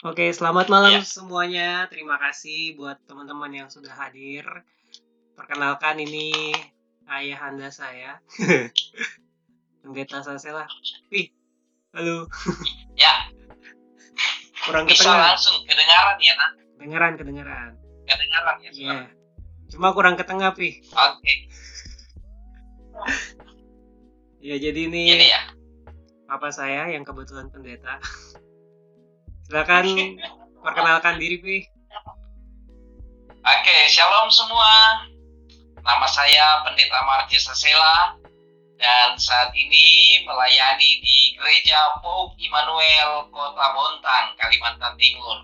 Oke, selamat malam Ya. semuanya. Terima kasih buat teman-teman yang sudah hadir. Perkenalkan ini ayah anda saya. Pendeta Sasela. Wih, halo. Ya, Kurang bisa kedengaran. langsung kedengaran ya, nak? Kedengaran, kedengaran. Kedengaran ya, Iya. suara? Cuma kurang ke tengah, Pi. Oke, Ya, jadi ini gini ya. papa saya yang kebetulan pendeta. Silakan perkenalkan diri, Pi. Oke, shalom semua. Nama saya Pendeta Marje Sasela dan saat ini melayani di Gereja Pope Immanuel Kota Bontang, Kalimantan Timur.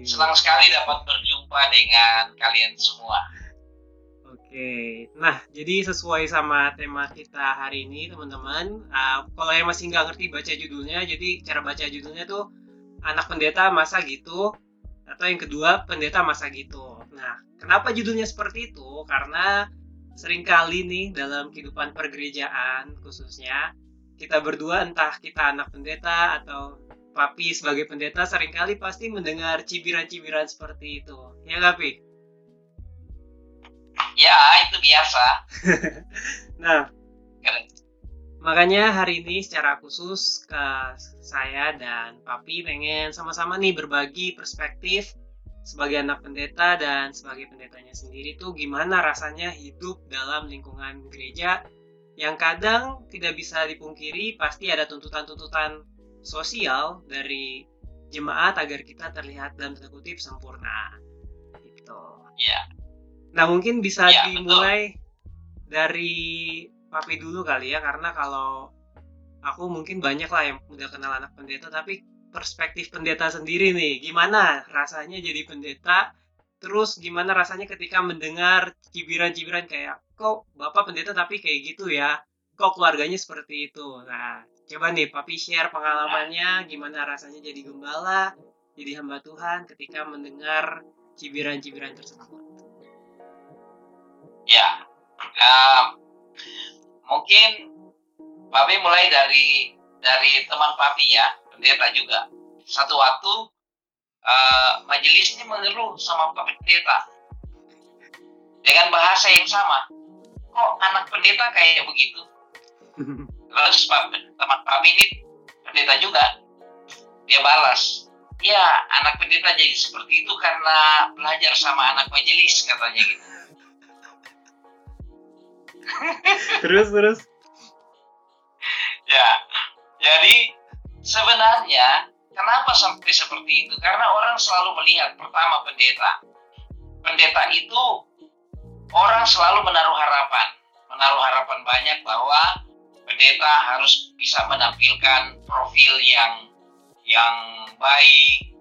Senang sekali dapat berjumpa dengan kalian semua. Oke, nah jadi sesuai sama tema kita hari ini teman-teman. uh, kalau yang masih nggak ngerti baca judulnya, jadi cara baca judulnya tuh anak pendeta masa gitu, atau yang kedua pendeta masa gitu. Nah, kenapa judulnya seperti itu? Karena sering kali nih dalam kehidupan pergerejaan khususnya kita berdua entah kita anak pendeta atau papi sebagai pendeta sering kali pasti mendengar cibiran-cibiran seperti itu. Ya nggak, Pi? Ya, itu biasa. Nah, Keren. Makanya hari ini secara khusus ke saya dan Papi pengen sama-sama nih berbagi perspektif sebagai anak pendeta dan sebagai pendetanya sendiri tuh gimana rasanya hidup dalam lingkungan gereja yang kadang tidak bisa dipungkiri pasti ada tuntutan-tuntutan sosial dari jemaat agar kita terlihat dalam tanda kutip sempurna. Gitu. Ya, Nah mungkin bisa Ya, dimulai dari Papi dulu kali ya karena kalau aku mungkin banyak lah yang udah kenal anak pendeta tapi perspektif pendeta sendiri nih gimana rasanya jadi pendeta? Terus gimana rasanya ketika mendengar cibiran-cibiran kayak kok bapak pendeta tapi kayak gitu ya? Kok keluarganya seperti itu? Nah coba nih Papi share pengalamannya gimana rasanya jadi gembala jadi hamba Tuhan ketika mendengar cibiran-cibiran tersebut. Ya. Um, mungkin Papi mulai dari dari teman Papi ya, pendeta juga. Satu waktu eh, majelisnya mengeluh sama Pak Pendeta dengan bahasa yang sama. Kok anak pendeta kayak begitu? Terus Pak, teman Papi ini pendeta juga. Dia balas, ya anak pendeta jadi seperti itu karena belajar sama anak majelis katanya gitu. Terus terus Ya, jadi sebenarnya kenapa sampai seperti itu? Karena orang selalu melihat pertama pendeta. Pendeta itu orang selalu menaruh harapan, menaruh harapan banyak bahwa pendeta harus bisa menampilkan profil yang yang baik,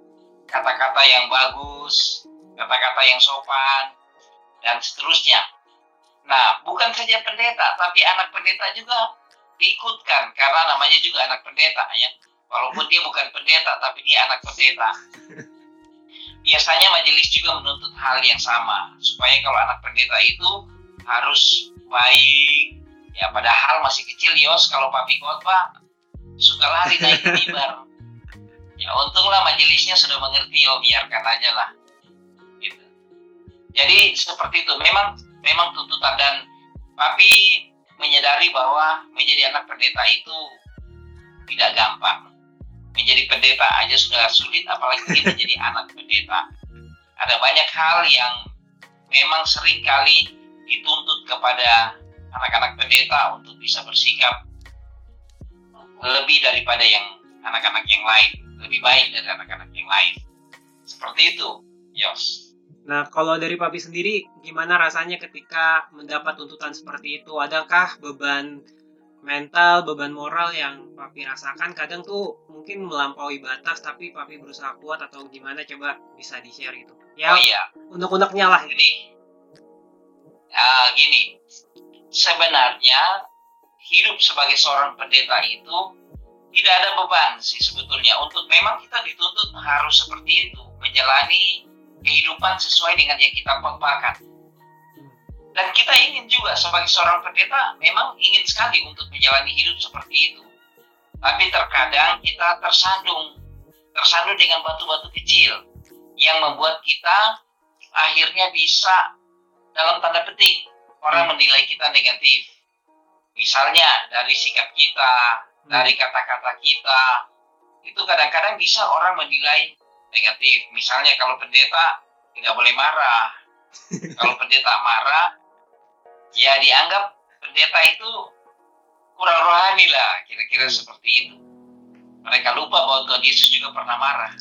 kata-kata yang bagus, kata-kata yang sopan, dan seterusnya. Nah, bukan saja pendeta, tapi anak pendeta juga diikutkan karena namanya juga anak pendeta ya. Walaupun dia bukan pendeta, tapi dia anak pendeta. Biasanya majelis juga menuntut hal yang sama supaya kalau anak pendeta itu harus baik. Ya, padahal masih kecil Yos kalau papi khotbah suka lari naik mimbar. Ya, untunglah majelisnya sudah mengerti oh biarkan aja lah. Gitu. Jadi seperti itu. Memang memang tuntutan dan papi menyadari bahwa menjadi anak pendeta itu tidak gampang. Menjadi pendeta aja sudah sulit, apalagi menjadi anak pendeta. Ada banyak hal yang memang sering kali dituntut kepada anak-anak pendeta untuk bisa bersikap lebih daripada yang anak-anak yang lain, lebih baik dari anak-anak yang lain. Seperti itu, Yos. Nah, kalau dari Papi sendiri, gimana rasanya ketika mendapat tuntutan seperti itu? Adakah beban mental, beban moral yang Papi rasakan? Kadang tuh mungkin melampaui batas, tapi Papi berusaha kuat atau gimana? Coba bisa di-share gitu. Ya, Oh iya, unek-uneknya lah. gitu. gini. Ah, gini. Sebenarnya hidup sebagai seorang pendeta itu tidak ada beban sih sebetulnya. Untuk memang kita dituntut harus seperti itu, menjalani kehidupan sesuai dengan yang kita khotbahkan. Dan kita ingin juga sebagai seorang pendeta memang ingin sekali untuk menjalani hidup seperti itu. Tapi terkadang kita tersandung tersandung dengan batu-batu kecil yang membuat kita akhirnya bisa dalam tanda petik orang menilai kita negatif. Misalnya dari sikap kita, dari kata-kata kita, itu kadang-kadang bisa orang menilai negatif. Misalnya kalau pendeta tidak boleh marah. kalau pendeta marah, ya dianggap pendeta itu kurang rohani lah, kira-kira hmm. seperti itu. Mereka lupa bahwa Tuhan Yesus juga pernah marah.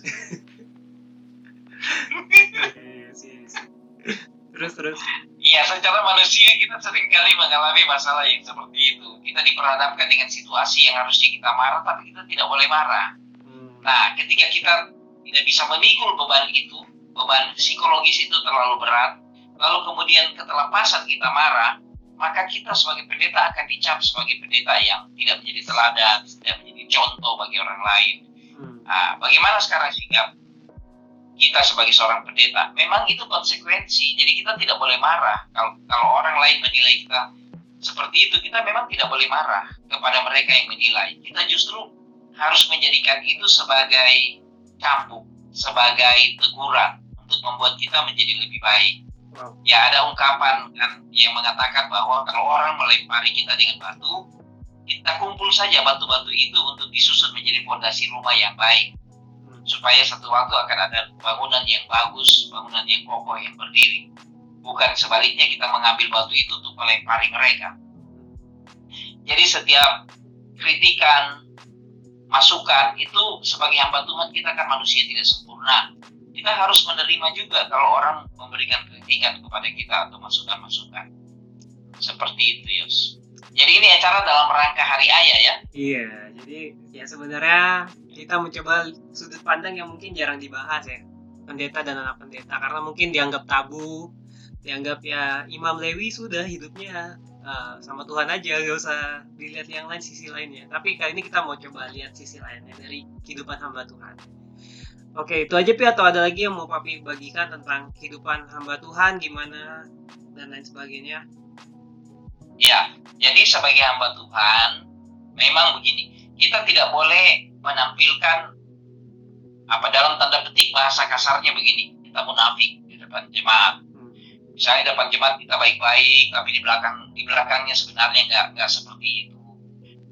terus terus. Iya, secara manusia kita sering kali mengalami masalah yang seperti itu. Kita diperhadapkan dengan situasi yang harusnya kita marah, tapi kita tidak boleh marah. Hmm. Nah, ketika kita tidak bisa memikul beban itu, beban psikologis itu terlalu berat, lalu kemudian ketelepasan kita marah, maka kita sebagai pendeta akan dicap sebagai pendeta yang tidak menjadi teladan, tidak menjadi contoh bagi orang lain. Nah, bagaimana sekarang sikap kita sebagai seorang pendeta? Memang itu konsekuensi, jadi kita tidak boleh marah. Kalau kalau orang lain menilai kita seperti itu, kita memang tidak boleh marah kepada mereka yang menilai. Kita justru harus menjadikan itu sebagai cambuk, sebagai teguran untuk membuat kita menjadi lebih baik. Ya ada ungkapan kan yang mengatakan bahwa kalau orang melempari kita dengan batu, kita kumpul saja batu-batu itu untuk disusun menjadi fondasi rumah yang baik. Hmm. Supaya satu waktu akan ada bangunan yang bagus, bangunan yang kokoh yang berdiri. Bukan sebaliknya kita mengambil batu itu untuk melempari mereka. Jadi setiap kritikan, masukan itu sebagai hamba Tuhan kita kan manusia tidak sempurna kita harus menerima juga kalau orang memberikan kritikan kepada kita atau masukan-masukan. Seperti itu, Yos. Jadi ini acara dalam rangka Hari Ayah ya? Iya, jadi ya sebenarnya kita mencoba sudut pandang yang mungkin jarang dibahas ya. Pendeta dan anak pendeta karena mungkin dianggap tabu, dianggap ya Imam Lewi sudah hidupnya uh, sama Tuhan aja, gak usah dilihat yang lain sisi lainnya. Tapi kali ini kita mau coba lihat sisi lainnya dari kehidupan hamba Tuhan. Oke, itu aja Pi atau ada lagi yang mau Papi bagikan tentang kehidupan hamba Tuhan gimana dan lain sebagainya? Ya, jadi sebagai hamba Tuhan memang begini, kita tidak boleh menampilkan apa dalam tanda petik bahasa kasarnya begini, kita munafik di depan jemaat. Misalnya depan jemaat kita baik-baik, tapi di belakang di belakangnya sebenarnya nggak nggak seperti itu.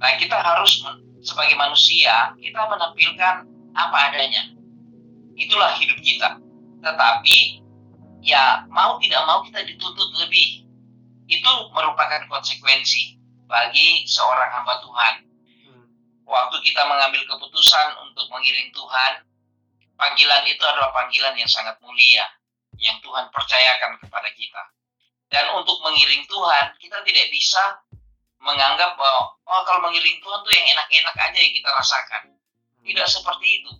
Nah kita harus sebagai manusia kita menampilkan apa adanya itulah hidup kita. Tetapi ya mau tidak mau kita dituntut lebih. Itu merupakan konsekuensi bagi seorang hamba Tuhan. Hmm. Waktu kita mengambil keputusan untuk mengiring Tuhan, panggilan itu adalah panggilan yang sangat mulia yang Tuhan percayakan kepada kita. Dan untuk mengiring Tuhan, kita tidak bisa menganggap bahwa oh kalau mengiring Tuhan tuh yang enak-enak aja yang kita rasakan. Tidak seperti itu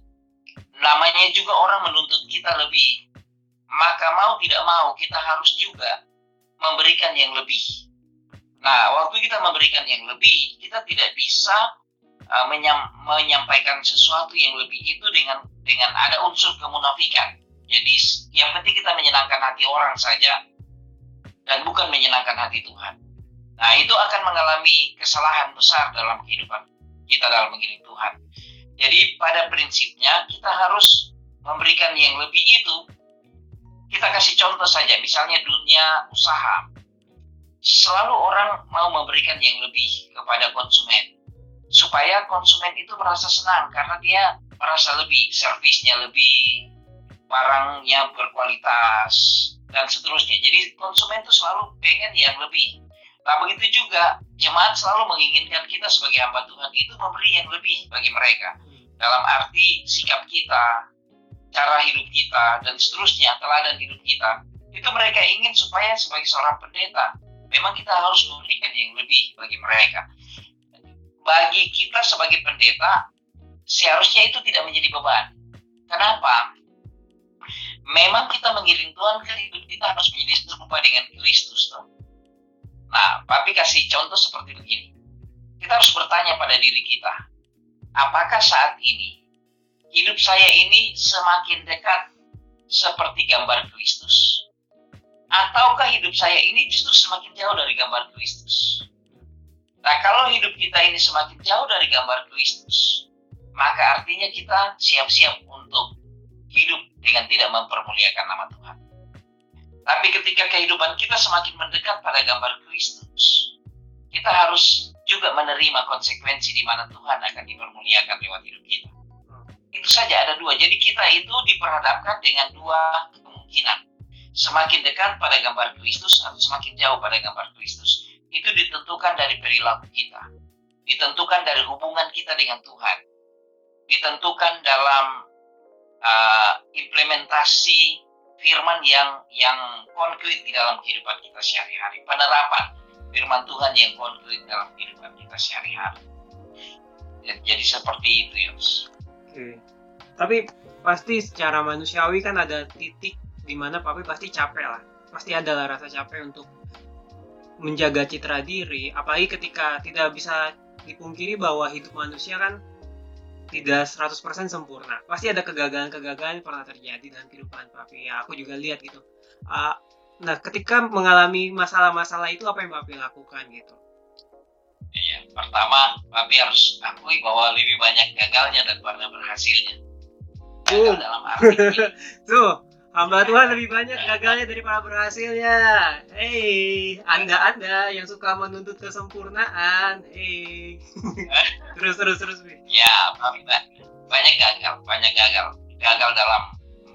namanya juga orang menuntut kita lebih. Maka mau tidak mau kita harus juga memberikan yang lebih. Nah, waktu kita memberikan yang lebih, kita tidak bisa uh, menyam, menyampaikan sesuatu yang lebih itu dengan dengan ada unsur kemunafikan. Jadi yang penting kita menyenangkan hati orang saja dan bukan menyenangkan hati Tuhan. Nah, itu akan mengalami kesalahan besar dalam kehidupan kita dalam mengiring Tuhan. Jadi pada prinsipnya kita harus memberikan yang lebih itu. Kita kasih contoh saja, misalnya dunia usaha. Selalu orang mau memberikan yang lebih kepada konsumen. Supaya konsumen itu merasa senang karena dia merasa lebih, servisnya lebih, barangnya berkualitas, dan seterusnya. Jadi konsumen itu selalu pengen yang lebih. Nah begitu juga jemaat selalu menginginkan kita sebagai hamba Tuhan itu memberi yang lebih bagi mereka dalam arti sikap kita, cara hidup kita, dan seterusnya, teladan hidup kita. Itu mereka ingin supaya sebagai seorang pendeta, memang kita harus memberikan yang lebih bagi mereka. Bagi kita sebagai pendeta, seharusnya itu tidak menjadi beban. Kenapa? Memang kita mengiring Tuhan ke hidup kita harus menjadi serupa dengan Kristus. Toh. Nah, Papi kasih contoh seperti begini. Kita harus bertanya pada diri kita, apakah saat ini hidup saya ini semakin dekat seperti gambar Kristus? Ataukah hidup saya ini justru semakin jauh dari gambar Kristus? Nah, kalau hidup kita ini semakin jauh dari gambar Kristus, maka artinya kita siap-siap untuk hidup dengan tidak mempermuliakan nama Tuhan. Tapi ketika kehidupan kita semakin mendekat pada gambar Kristus, kita harus juga menerima konsekuensi di mana Tuhan akan dipermuliakan lewat hidup kita. Itu saja ada dua. Jadi kita itu diperhadapkan dengan dua kemungkinan. Semakin dekat pada gambar Kristus atau semakin jauh pada gambar Kristus. Itu ditentukan dari perilaku kita. Ditentukan dari hubungan kita dengan Tuhan. Ditentukan dalam uh, implementasi firman yang yang konkret di dalam kehidupan kita sehari-hari, penerapan firman Tuhan yang konkret dalam kehidupan kita sehari-hari. Jadi seperti itu, Yos. Oke. Tapi pasti secara manusiawi kan ada titik di mana papi pasti capek lah. Pasti ada lah rasa capek untuk menjaga citra diri, apalagi ketika tidak bisa dipungkiri bahwa hidup manusia kan tidak 100% sempurna. Pasti ada kegagalan-kegagalan yang pernah terjadi dalam kehidupan papi. Ya, aku juga lihat gitu. Uh, nah, ketika mengalami masalah-masalah itu apa yang papi lakukan gitu? Iya, pertama papi harus akui bahwa lebih banyak gagalnya daripada berhasilnya. Gagal uh. dalam arti Tuh, hamba Tuhan lebih banyak gagalnya daripada berhasilnya. Hei, anda-anda yang suka menuntut kesempurnaan, hei. terus terus terus. Ya, banyak gagal, banyak gagal, gagal dalam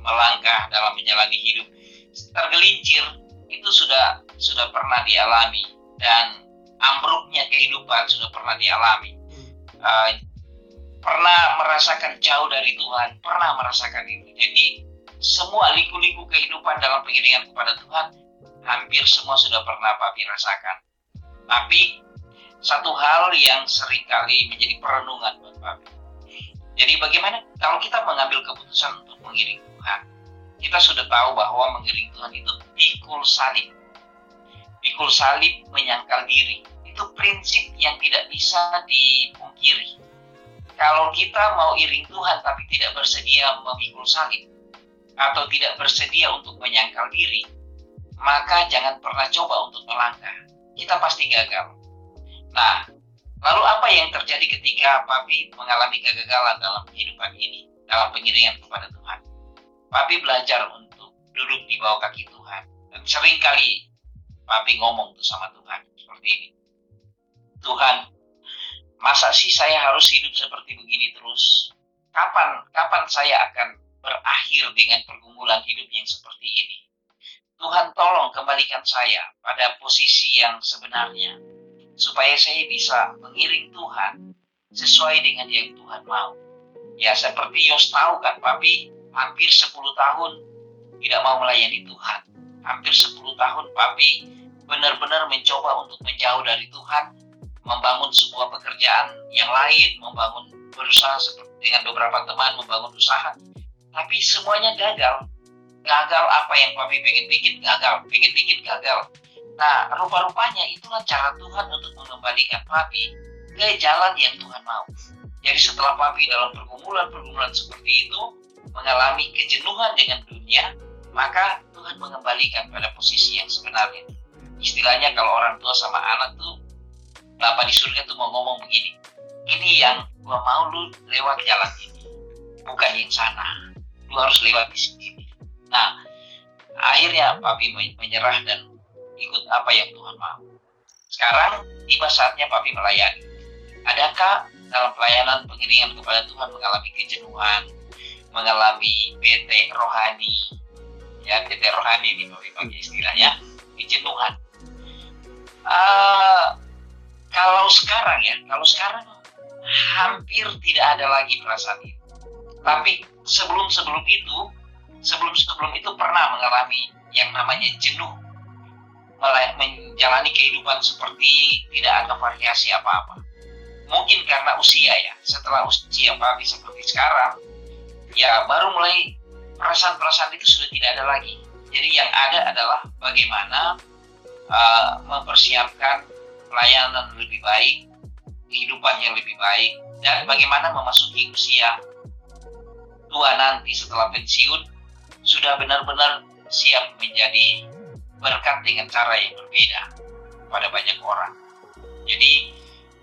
melangkah, dalam menjalani hidup. Tergelincir itu sudah sudah pernah dialami dan ambruknya kehidupan sudah pernah dialami. Uh, pernah merasakan jauh dari Tuhan, pernah merasakan itu. Jadi semua liku-liku kehidupan dalam pengiringan kepada Tuhan hampir semua sudah pernah Papi rasakan. Tapi satu hal yang sering kali menjadi perenungan buat Papi. Jadi bagaimana kalau kita mengambil keputusan untuk mengiring Tuhan? Kita sudah tahu bahwa mengiring Tuhan itu pikul salib. Pikul salib menyangkal diri. Itu prinsip yang tidak bisa dipungkiri. Kalau kita mau iring Tuhan tapi tidak bersedia memikul salib, atau tidak bersedia untuk menyangkal diri, maka jangan pernah coba untuk melangkah. Kita pasti gagal. Nah, lalu apa yang terjadi ketika Papi mengalami kegagalan dalam kehidupan ini, dalam pengiringan kepada Tuhan? Papi belajar untuk duduk di bawah kaki Tuhan. Dan sering kali Papi ngomong tuh sama Tuhan seperti ini. Tuhan, masa sih saya harus hidup seperti begini terus? Kapan kapan saya akan berakhir dengan pergumulan hidup yang seperti ini. Tuhan tolong kembalikan saya pada posisi yang sebenarnya, supaya saya bisa mengiring Tuhan sesuai dengan yang Tuhan mau. Ya seperti Yos tahu kan, Papi hampir 10 tahun tidak mau melayani Tuhan. Hampir 10 tahun Papi benar-benar mencoba untuk menjauh dari Tuhan, membangun sebuah pekerjaan yang lain, membangun berusaha dengan beberapa teman membangun usaha tapi semuanya gagal. Gagal apa yang papi pengen bikin gagal. Pengen bikin gagal. Nah rupa-rupanya itulah cara Tuhan untuk mengembalikan papi ke jalan yang Tuhan mau. Jadi setelah papi dalam pergumulan-pergumulan seperti itu mengalami kejenuhan dengan dunia maka Tuhan mengembalikan pada posisi yang sebenarnya. Istilahnya kalau orang tua sama anak tuh Bapak di surga tuh mau ngomong begini ini yang gua mau lu lewat jalan ini bukan yang sana lu harus lewat di sini. Nah akhirnya papi menyerah dan ikut apa yang Tuhan mau. Sekarang tiba saatnya papi melayani. Adakah dalam pelayanan pengiringan kepada Tuhan mengalami kejenuhan mengalami bete rohani? Ya bete rohani ini papi istilahnya kejenuhan. Uh, kalau sekarang ya kalau sekarang hampir tidak ada lagi perasaan itu tapi sebelum sebelum itu sebelum sebelum itu pernah mengalami yang namanya jenuh. Menjalani kehidupan seperti tidak ada variasi apa-apa. Mungkin karena usia ya setelah usia papi seperti sekarang ya baru mulai perasaan-perasaan itu sudah tidak ada lagi. Jadi yang ada adalah bagaimana uh, mempersiapkan pelayanan lebih baik kehidupan yang lebih baik dan bagaimana memasuki usia tua nanti setelah pensiun sudah benar-benar siap menjadi berkat dengan cara yang berbeda pada banyak orang. Jadi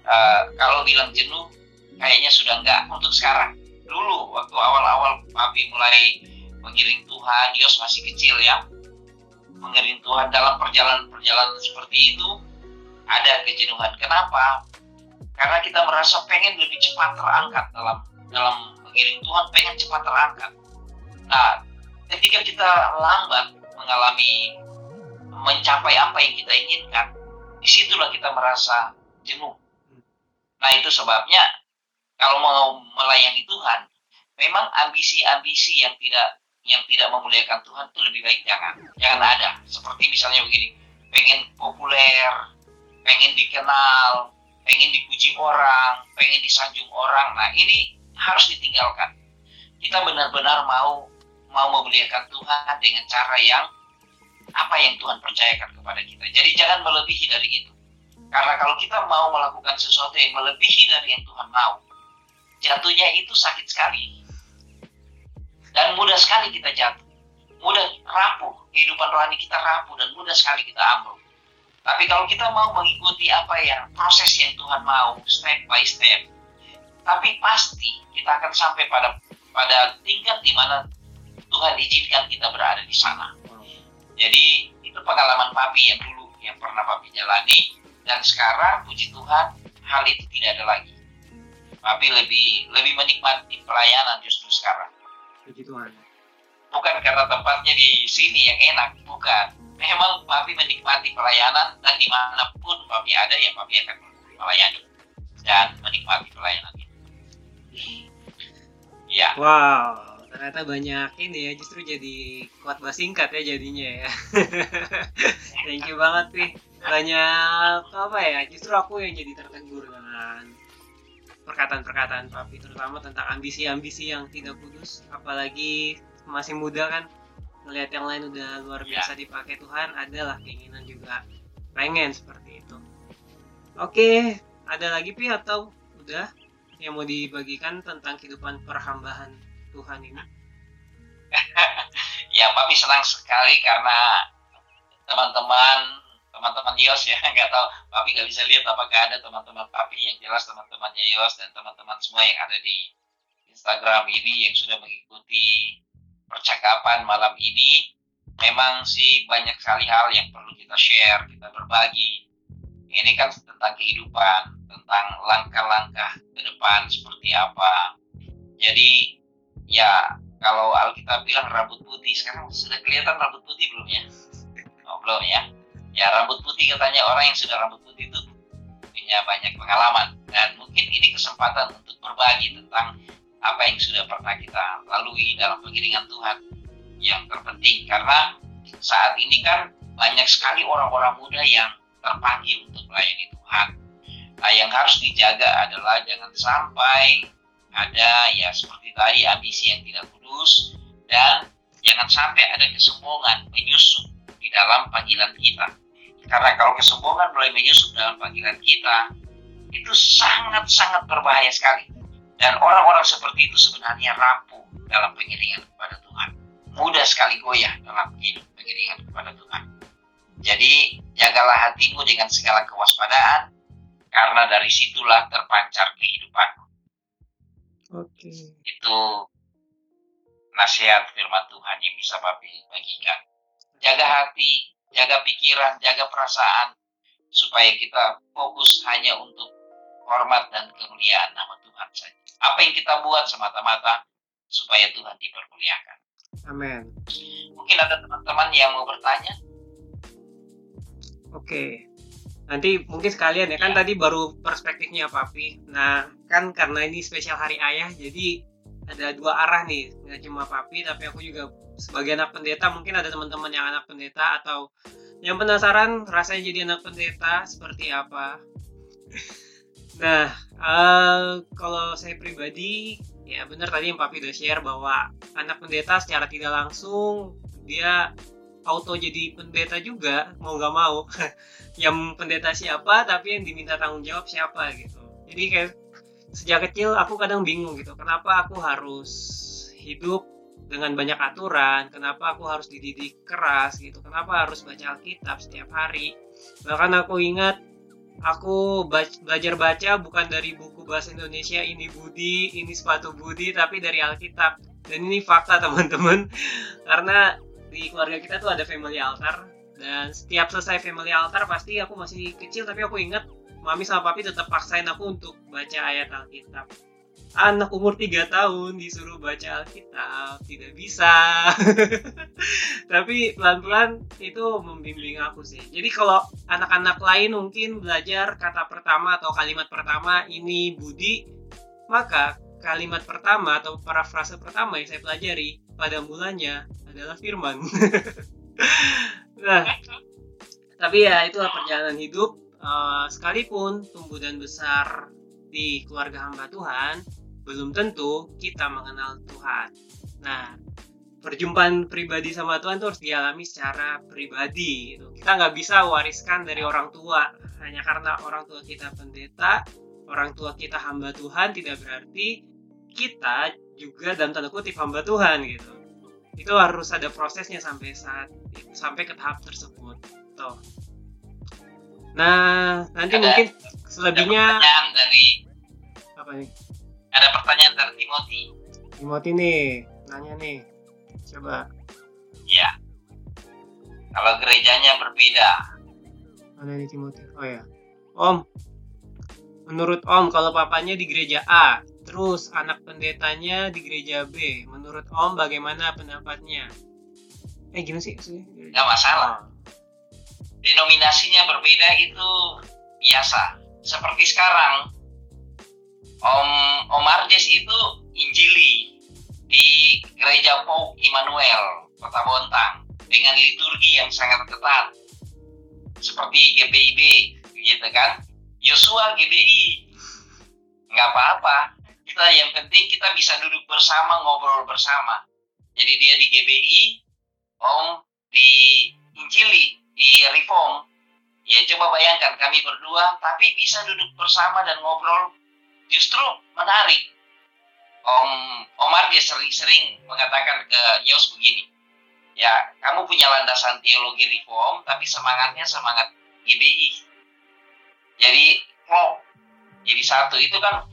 uh, kalau bilang jenuh, kayaknya sudah enggak untuk sekarang. Dulu waktu awal-awal papi mulai mengiring Tuhan, Yos masih kecil ya. Mengiring Tuhan dalam perjalanan-perjalanan seperti itu ada kejenuhan. Kenapa? Karena kita merasa pengen lebih cepat terangkat dalam dalam mengiring Tuhan, pengen cepat terangkat. Nah, ketika kita lambat mengalami mencapai apa yang kita inginkan, di situlah kita merasa jenuh. Nah itu sebabnya kalau mau melayani Tuhan, memang ambisi-ambisi yang tidak yang tidak memuliakan Tuhan itu lebih baik jangan jangan ada. Seperti misalnya begini, pengen populer, pengen dikenal, pengen dipuji orang, pengen disanjung orang. Nah ini harus ditinggalkan. Kita benar-benar mau mau memuliakan Tuhan dengan cara yang apa yang Tuhan percayakan kepada kita. Jadi jangan melebihi dari itu. Karena kalau kita mau melakukan sesuatu yang melebihi dari yang Tuhan mau, jatuhnya itu sakit sekali. Dan mudah sekali kita jatuh. Mudah rapuh. Kehidupan rohani kita rapuh dan mudah sekali kita ambruk. Tapi kalau kita mau mengikuti apa yang proses yang Tuhan mau, step by step, tapi pasti kita akan sampai pada pada tingkat di mana Tuhan izinkan kita berada di sana. Jadi itu pengalaman papi yang dulu yang pernah papi jalani. Dan sekarang puji Tuhan hal itu tidak ada lagi. Tapi lebih lebih menikmati pelayanan justru sekarang. Puji Tuhan. Bukan karena tempatnya di sini yang enak bukan. Memang papi menikmati pelayanan dan di mana pun papi ada ya papi akan melayani dan menikmati pelayanan itu ya wow ternyata banyak ini ya justru jadi kuat singkat ya jadinya ya. Thank you banget sih banyak apa ya justru aku yang jadi tertegur dengan perkataan-perkataan papi terutama tentang ambisi-ambisi yang tidak kudus apalagi masih muda kan melihat yang lain udah luar ya. biasa dipakai Tuhan adalah keinginan juga pengen seperti itu. Oke ada lagi pi atau udah yang mau dibagikan tentang kehidupan perhambahan Tuhan ini? Ya papi senang sekali karena teman-teman teman-teman Yos ya nggak tahu. Papi nggak bisa lihat apakah ada teman-teman papi yang jelas teman-temannya Yos dan teman-teman semua yang ada di Instagram ini yang sudah mengikuti percakapan malam ini. Memang sih banyak sekali hal yang perlu kita share kita berbagi. Ini kan tentang kehidupan tentang langkah-langkah ke depan seperti apa. Jadi ya kalau Alkitab bilang rambut putih sekarang sudah kelihatan rambut putih belum ya? Oh, belum ya? Ya rambut putih katanya orang yang sudah rambut putih itu punya banyak pengalaman. Dan mungkin ini kesempatan untuk berbagi tentang apa yang sudah pernah kita lalui dalam pengiringan Tuhan yang terpenting. Karena saat ini kan banyak sekali orang-orang muda yang terpanggil untuk melayani Tuhan. Nah, yang harus dijaga adalah jangan sampai ada ya seperti tadi ambisi yang tidak kudus dan jangan sampai ada kesombongan menyusup di dalam panggilan kita. Karena kalau kesombongan mulai menyusup dalam panggilan kita, itu sangat-sangat berbahaya sekali. Dan orang-orang seperti itu sebenarnya rapuh dalam pengiringan kepada Tuhan. Mudah sekali goyah dalam hidup pengiringan kepada Tuhan. Jadi, jagalah hatimu dengan segala kewaspadaan, karena dari situlah terpancar kehidupanmu. Oke. Okay. Itu nasihat firman Tuhan yang bisa Papi bagikan. Jaga hati, jaga pikiran, jaga perasaan, supaya kita fokus hanya untuk hormat dan kemuliaan nama Tuhan saja. Apa yang kita buat semata-mata supaya Tuhan dipermuliakan. Amin. Mungkin ada teman-teman yang mau bertanya. Oke. Nanti mungkin sekalian ya, kan ya. tadi baru perspektifnya Papi. Nah, kan karena ini spesial hari ayah, jadi ada dua arah nih. Nggak cuma Papi, tapi aku juga sebagai anak pendeta mungkin ada teman-teman yang anak pendeta atau yang penasaran rasanya jadi anak pendeta seperti apa. nah, uh, kalau saya pribadi ya benar tadi yang Papi udah share bahwa anak pendeta secara tidak langsung dia auto jadi pendeta juga mau nggak mau. Yang pendeta siapa tapi yang diminta tanggung jawab siapa gitu. Jadi kayak sejak kecil aku kadang bingung gitu. Kenapa aku harus hidup dengan banyak aturan? Kenapa aku harus dididik keras gitu? Kenapa harus baca Alkitab setiap hari? Bahkan aku ingat aku belajar baca bukan dari buku bahasa Indonesia ini Budi, ini sepatu Budi, tapi dari Alkitab. Dan ini fakta teman-teman, karena di keluarga kita tuh ada family altar. Dan setiap selesai family altar pasti aku masih kecil tapi aku ingat mami sama papi tetap paksain aku untuk baca ayat Alkitab. Anak umur 3 tahun disuruh baca Alkitab. Tidak bisa. Tapi pelan-pelan itu membimbing aku sih. Jadi kalau anak-anak lain mungkin belajar kata pertama atau kalimat pertama ini Budi maka kalimat pertama atau parafrase pertama yang saya pelajari pada mulanya adalah firman nah tapi ya itulah perjalanan hidup uh, sekalipun tumbuh dan besar di keluarga hamba Tuhan belum tentu kita mengenal Tuhan. Nah, perjumpaan pribadi sama Tuhan itu harus dialami secara pribadi. Gitu. Kita nggak bisa wariskan dari orang tua hanya karena orang tua kita pendeta, orang tua kita hamba Tuhan tidak berarti kita juga dalam tanda kutip hamba Tuhan gitu. Itu harus ada prosesnya sampai saat sampai ke tahap tersebut. Tuh. Nah, nanti ada, mungkin selebihnya dari apa nih? ada pertanyaan dari Timothy. Timothy nih, nanya nih. Coba. Ya. Kalau gerejanya berbeda. Mana nih Timothy? Oh ya. Om, menurut Om kalau papanya di gereja A, terus anak pendetanya di gereja B, menurut Om bagaimana pendapatnya? Eh gimana sih Gak masalah. Oh. Denominasinya berbeda itu biasa. Seperti sekarang, Om Om Arjes itu Injili di Gereja Pauk Immanuel Kota Bontang dengan liturgi yang sangat ketat seperti GBIB gitu kan Yosua GBI nggak apa-apa kita yang penting kita bisa duduk bersama ngobrol bersama jadi dia di GBI Om di Injili di Reform ya coba bayangkan kami berdua tapi bisa duduk bersama dan ngobrol justru menarik. Om Omar dia sering-sering mengatakan ke Yos begini, ya kamu punya landasan teologi reform, tapi semangatnya semangat GBI. Jadi klop, jadi satu itu kan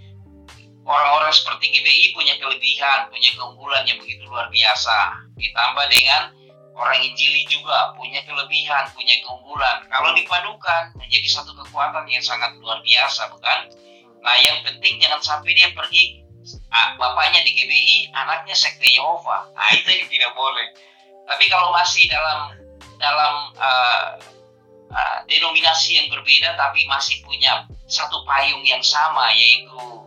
orang-orang seperti GBI punya kelebihan, punya keunggulan yang begitu luar biasa. Ditambah dengan orang Injili juga punya kelebihan, punya keunggulan. Kalau dipadukan menjadi satu kekuatan yang sangat luar biasa, bukan? Nah yang penting jangan sampai dia pergi ah, bapaknya di GBI, anaknya sekte Yehova. Nah itu yang tidak boleh. Tapi kalau masih dalam dalam uh, uh, denominasi yang berbeda tapi masih punya satu payung yang sama yaitu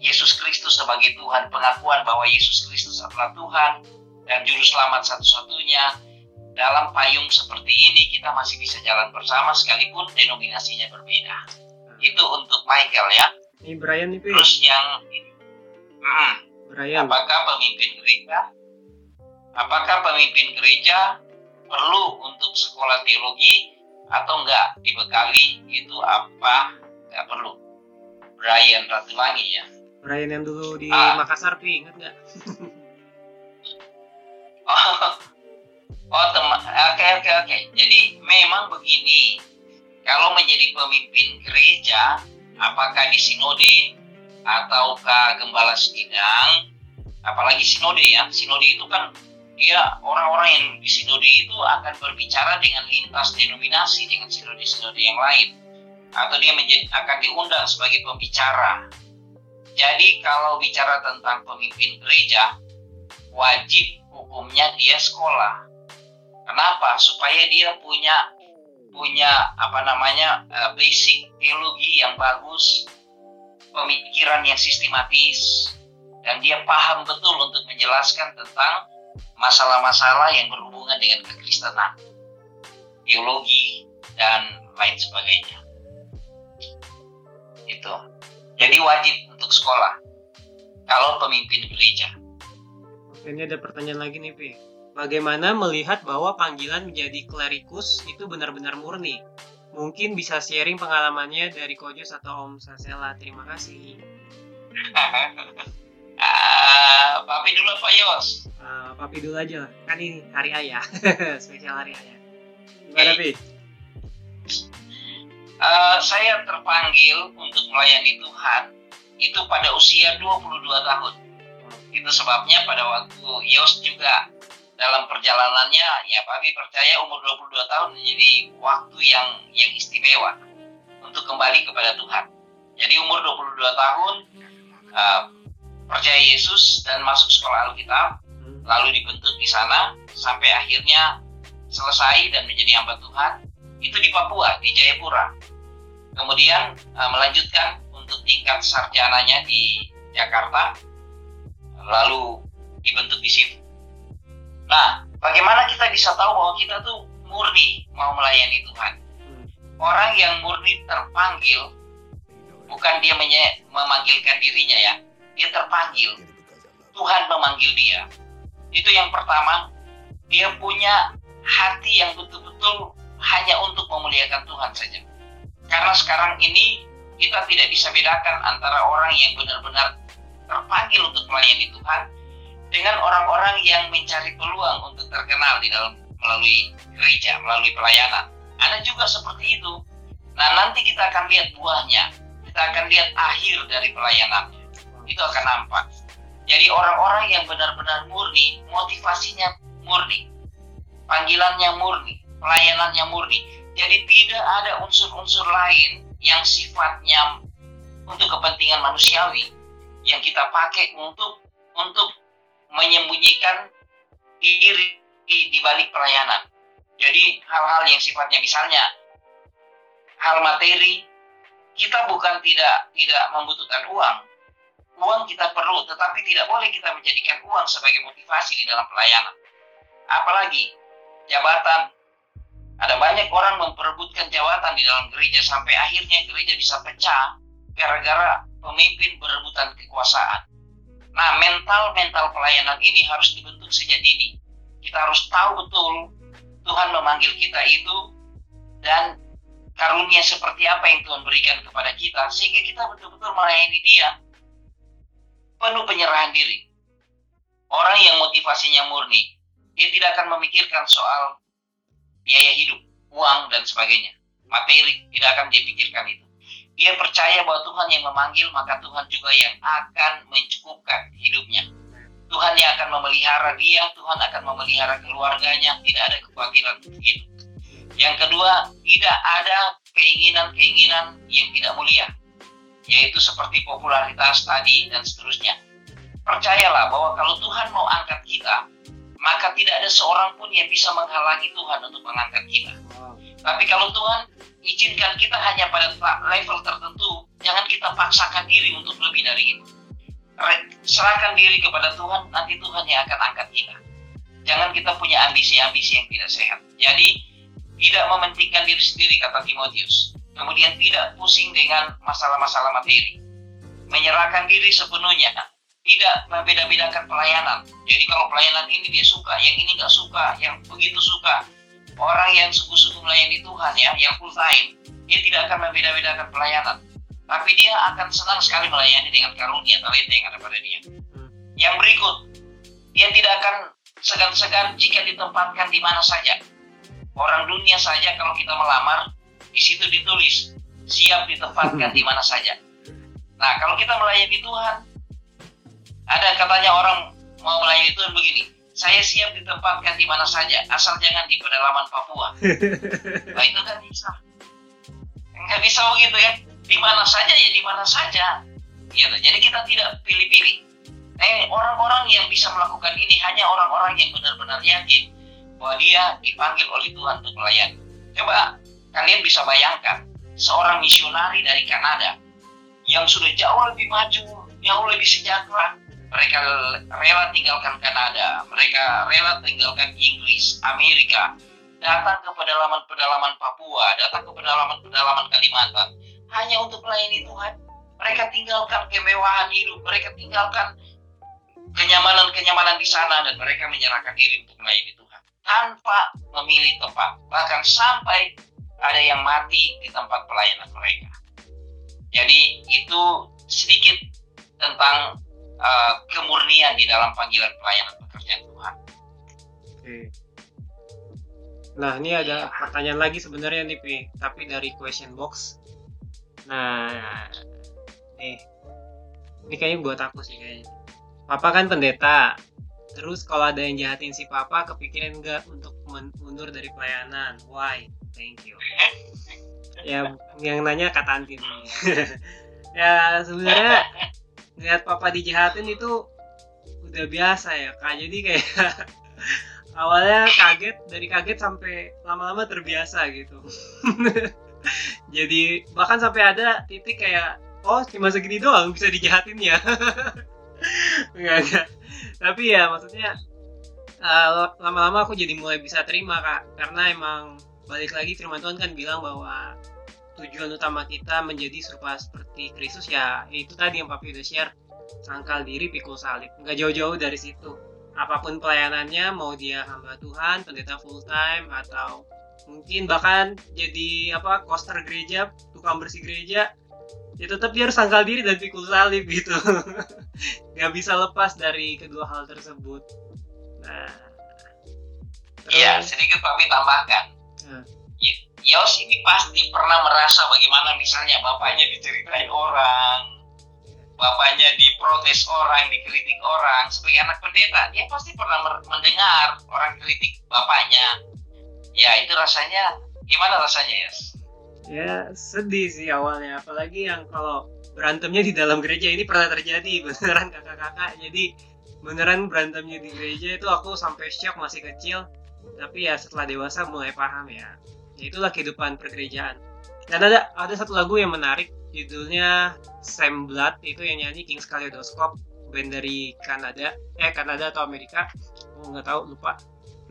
Yesus Kristus sebagai Tuhan, pengakuan bahwa Yesus Kristus adalah Tuhan dan juru selamat satu-satunya. Dalam payung seperti ini kita masih bisa jalan bersama sekalipun denominasinya berbeda. Itu untuk Michael ya. Ini Brian nih, Terus yang hmm, Brian. Apakah pemimpin gereja? Apakah pemimpin gereja perlu untuk sekolah teologi atau enggak? Dibekali itu apa? Enggak perlu. Brian Ratulangi ya Brian yang dulu di ah. Makassar pi ingat nggak? Oh, oh teman oke oke oke. Jadi memang begini. Kalau menjadi pemimpin gereja, apakah di sinode ataukah gembala sidang, apalagi sinode ya, sinode itu kan dia orang-orang yang di sinode itu akan berbicara dengan lintas denominasi dengan sinode-sinode yang lain. Atau dia menjadi, akan diundang sebagai pembicara. Jadi kalau bicara tentang pemimpin gereja, wajib hukumnya dia sekolah. Kenapa? Supaya dia punya punya apa namanya uh, basic teologi yang bagus, pemikiran yang sistematis, dan dia paham betul untuk menjelaskan tentang masalah-masalah yang berhubungan dengan kekristenan, teologi dan lain sebagainya. Itu. Jadi wajib untuk sekolah kalau pemimpin gereja. Ini ada pertanyaan lagi nih, Pi bagaimana melihat bahwa panggilan menjadi klerikus itu benar-benar murni? Mungkin bisa sharing pengalamannya dari Kojus atau Om Sasela. Terima kasih. uh, papi dulu Pak Yos? Uh, papi dulu aja lah. Kan ini hari ayah. Spesial hari ayah. Gimana, Pi? Uh, saya terpanggil untuk melayani Tuhan itu pada usia 22 tahun. Itu sebabnya pada waktu Yos juga dalam perjalanannya ya Papi percaya umur 22 tahun menjadi waktu yang yang istimewa untuk kembali kepada Tuhan. Jadi umur 22 tahun uh, percaya Yesus dan masuk sekolah Alkitab lalu dibentuk di sana sampai akhirnya selesai dan menjadi hamba Tuhan itu di Papua di Jayapura. Kemudian uh, melanjutkan untuk tingkat sarjananya di Jakarta lalu dibentuk di situ Nah, bagaimana kita bisa tahu bahwa kita tuh murni mau melayani Tuhan? Hmm. Orang yang murni terpanggil, bukan dia memanggilkan dirinya ya, dia terpanggil. Tuhan memanggil dia. Itu yang pertama, dia punya hati yang betul-betul hanya untuk memuliakan Tuhan saja. Karena sekarang ini kita tidak bisa bedakan antara orang yang benar-benar terpanggil untuk melayani Tuhan dengan orang-orang yang mencari peluang untuk terkenal di dalam melalui gereja, melalui pelayanan. Ada juga seperti itu. Nah, nanti kita akan lihat buahnya. Kita akan lihat akhir dari pelayanan. Itu akan nampak. Jadi orang-orang yang benar-benar murni, motivasinya murni, panggilannya murni, pelayanannya murni. Jadi tidak ada unsur-unsur lain yang sifatnya untuk kepentingan manusiawi yang kita pakai untuk untuk menyembunyikan diri di, balik pelayanan. Jadi hal-hal yang sifatnya misalnya hal materi kita bukan tidak tidak membutuhkan uang. Uang kita perlu, tetapi tidak boleh kita menjadikan uang sebagai motivasi di dalam pelayanan. Apalagi jabatan. Ada banyak orang memperebutkan jabatan di dalam gereja sampai akhirnya gereja bisa pecah gara-gara pemimpin berebutan kekuasaan. Nah, mental-mental pelayanan ini harus dibentuk sejak dini. Kita harus tahu betul Tuhan memanggil kita itu dan karunia seperti apa yang Tuhan berikan kepada kita sehingga kita betul-betul melayani Dia penuh penyerahan diri. Orang yang motivasinya murni, dia tidak akan memikirkan soal biaya hidup, uang dan sebagainya. Materi tidak akan dia pikirkan itu. Dia percaya bahwa Tuhan yang memanggil, maka Tuhan juga yang akan mencukupkan hidupnya. Tuhan yang akan memelihara dia, Tuhan akan memelihara keluarganya, tidak ada kekhawatiran itu. Yang kedua, tidak ada keinginan-keinginan yang tidak mulia, yaitu seperti popularitas tadi dan seterusnya. Percayalah bahwa kalau Tuhan mau angkat kita, maka tidak ada seorang pun yang bisa menghalangi Tuhan untuk mengangkat kita. Tapi kalau Tuhan izinkan kita hanya pada level tertentu, jangan kita paksakan diri untuk lebih dari itu. Serahkan diri kepada Tuhan, nanti Tuhan yang akan angkat kita. Jangan kita punya ambisi-ambisi yang tidak sehat. Jadi, tidak mementingkan diri sendiri, kata Timotius. Kemudian tidak pusing dengan masalah-masalah materi. Menyerahkan diri sepenuhnya, tidak membeda-bedakan pelayanan. Jadi kalau pelayanan ini dia suka, yang ini nggak suka, yang begitu suka, orang yang sungguh-sungguh melayani Tuhan ya, yang full time, dia tidak akan membeda-bedakan pelayanan. Tapi dia akan senang sekali melayani dengan karunia talenta yang ada pada dia. Yang berikut, dia tidak akan segan-segan jika ditempatkan di mana saja. Orang dunia saja kalau kita melamar, di situ ditulis siap ditempatkan di mana saja. Nah, kalau kita melayani Tuhan, ada katanya orang mau melayani Tuhan begini, saya siap ditempatkan di mana saja, asal jangan di pedalaman Papua. Nah itu kan bisa. Nggak bisa begitu ya. Di mana saja ya di mana saja. Gitu. Jadi kita tidak pilih-pilih. Eh, orang-orang yang bisa melakukan ini hanya orang-orang yang benar-benar yakin bahwa dia dipanggil oleh Tuhan untuk melayani. Coba kalian bisa bayangkan seorang misionari dari Kanada yang sudah jauh lebih maju, jauh lebih sejahtera, mereka rela tinggalkan Kanada, mereka rela tinggalkan Inggris, Amerika, datang ke pedalaman-pedalaman Papua, datang ke pedalaman-pedalaman Kalimantan, hanya untuk melayani Tuhan. Mereka tinggalkan kemewahan hidup, mereka tinggalkan kenyamanan-kenyamanan di sana, dan mereka menyerahkan diri untuk melayani Tuhan. Tanpa memilih tempat, bahkan sampai ada yang mati di tempat pelayanan mereka. Jadi itu sedikit tentang uh, kemurnian di dalam panggilan pelayanan pekerjaan Tuhan. Oke. Nah, ini ada pertanyaan lagi sebenarnya nih, Pi. Tapi dari question box. Nah, nih. Ini kayaknya buat aku sih kayaknya. Papa kan pendeta. Terus kalau ada yang jahatin si Papa, kepikiran nggak untuk mundur dari pelayanan? Why? Thank you. Ya, yang nanya kata Antin. ya, sebenarnya lihat Papa dijahatin itu udah biasa ya, Kak. Jadi kayak awalnya kaget dari kaget sampai lama-lama terbiasa gitu. Jadi bahkan sampai ada titik kayak oh cuma segini doang bisa dijahatin ya. Enggak tapi ya maksudnya lama lama-lama aku jadi mulai bisa terima kak. Karena emang balik lagi firman Tuhan kan bilang bahwa tujuan utama kita menjadi serupa seperti Kristus ya itu tadi yang papi udah share. Sangkal diri pikul salib. Nggak jauh-jauh dari situ. Apa pun pelayanannya mau dia hamba Tuhan pendeta full time atau mungkin bahkan jadi apa koster gereja tukang bersih gereja ya tetap dia harus sangkal diri dan pikul salib gitu. Nggak bisa lepas dari kedua hal tersebut. Nah. Iya sedikit tapi tambahkan. Hmm. Yos ini pasti pernah merasa bagaimana misalnya bapaknya diceritain orang bapaknya diprotes orang, dikritik orang, sebagai anak pendeta, dia pasti pernah mendengar orang kritik bapaknya. Ya itu rasanya, gimana rasanya ya? Ya sedih sih awalnya, apalagi yang kalau berantemnya di dalam gereja ini pernah terjadi beneran kakak-kakak. Jadi beneran berantemnya di gereja itu aku sampai shock masih kecil, tapi ya setelah dewasa mulai paham ya. Ya itulah kehidupan pergerejaan. Dan ada ada satu lagu yang menarik judulnya Sam Blood itu yang nyanyi King's Kaleidoscope band dari Kanada eh Kanada atau Amerika. Oh, nggak tahu lupa.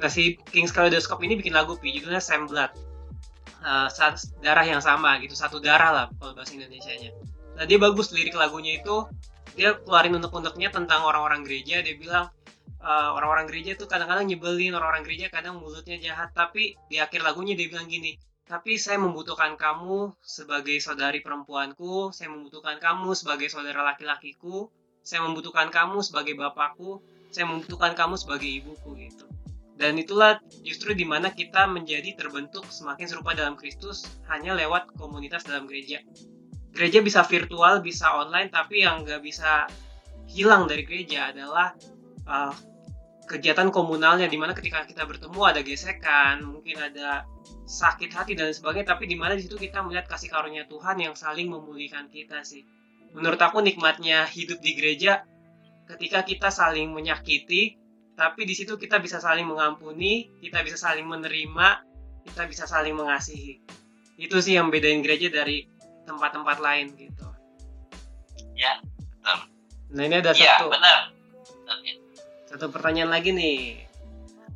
Nah si King's Kaleidoscope ini bikin lagu pi judulnya Sam Blood. Uh, darah yang sama gitu satu darah lah kalau bahasa Indonesia nya nah dia bagus lirik lagunya itu dia keluarin unek-uneknya tentang orang-orang gereja dia bilang uh, orang-orang gereja itu kadang-kadang nyebelin orang-orang gereja kadang mulutnya jahat tapi di akhir lagunya dia bilang gini tapi saya membutuhkan kamu sebagai saudari perempuanku, saya membutuhkan kamu sebagai saudara laki-lakiku, saya membutuhkan kamu sebagai bapakku, saya membutuhkan kamu sebagai ibuku gitu. Dan itulah justru di mana kita menjadi terbentuk semakin serupa dalam Kristus hanya lewat komunitas dalam gereja. Gereja bisa virtual, bisa online, tapi yang nggak bisa hilang dari gereja adalah uh, kegiatan komunalnya di mana ketika kita bertemu ada gesekan mungkin ada sakit hati dan sebagainya tapi di mana di situ kita melihat kasih karunia Tuhan yang saling memulihkan kita sih. Menurut aku nikmatnya hidup di gereja ketika kita saling menyakiti tapi di situ kita bisa saling mengampuni kita bisa saling menerima kita bisa saling mengasihi. Itu sih yang bedain gereja dari tempat-tempat lain gitu. Ya betul. Nah ini ada ya, satu benar satu pertanyaan lagi nih.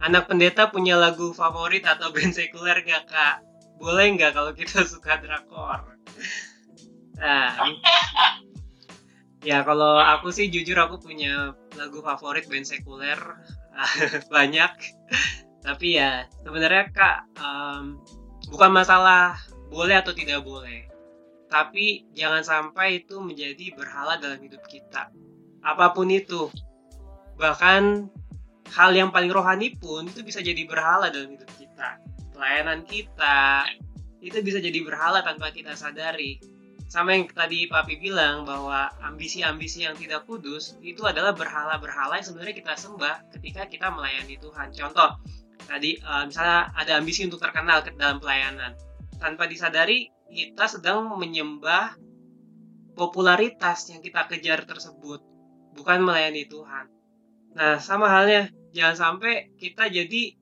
Anak pendeta punya lagu favorit atau band sekuler gak kak? Boleh nggak kalau kita suka drakor? Nah, ya kalau aku sih jujur aku punya lagu favorit band sekuler banyak. Tapi ya sebenarnya kak um, bukan masalah boleh atau tidak boleh. Tapi jangan sampai itu menjadi berhala dalam hidup kita. Apa pun itu, bahkan hal yang paling rohani pun itu bisa jadi berhala dalam hidup kita pelayanan kita itu bisa jadi berhala tanpa kita sadari sama yang tadi Papi bilang bahwa ambisi-ambisi yang tidak kudus itu adalah berhala-berhala yang sebenarnya kita sembah ketika kita melayani Tuhan. Contoh, tadi uh, misalnya ada ambisi untuk terkenal dalam pelayanan. Tanpa disadari kita sedang menyembah popularitas yang kita kejar tersebut, bukan melayani Tuhan. Nah, sama halnya, jangan sampai kita jadi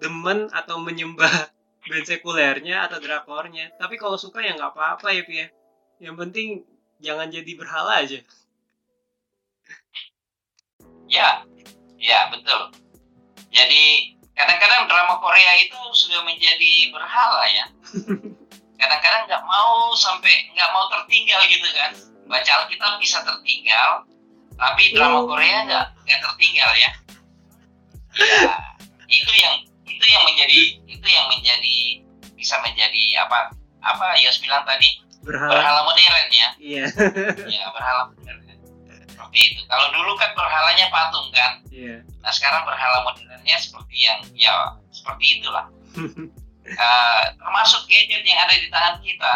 demen atau menyembah band sekulernya atau drakornya. Tapi kalau suka ya nggak apa-apa ya, Pia. Ya. Yang penting jangan jadi berhala aja. Ya, ya betul. Jadi kadang-kadang drama Korea itu sudah menjadi berhala ya. Kadang-kadang nggak mau sampai nggak mau tertinggal gitu kan. Baca Alkitab bisa tertinggal, tapi drama oh. Korea nggak nggak tertinggal ya. Ya itu yang itu yang menjadi itu yang menjadi bisa menjadi apa apa Yos bilang tadi? Berhala, berhala modern ya. Iya. Ya berhala modern. Seperti itu. Kalau dulu kan berhalanya patung kan. Iya. Nah sekarang berhala modernnya seperti yang ya seperti itulah. Uh, termasuk gadget yang ada di tangan kita.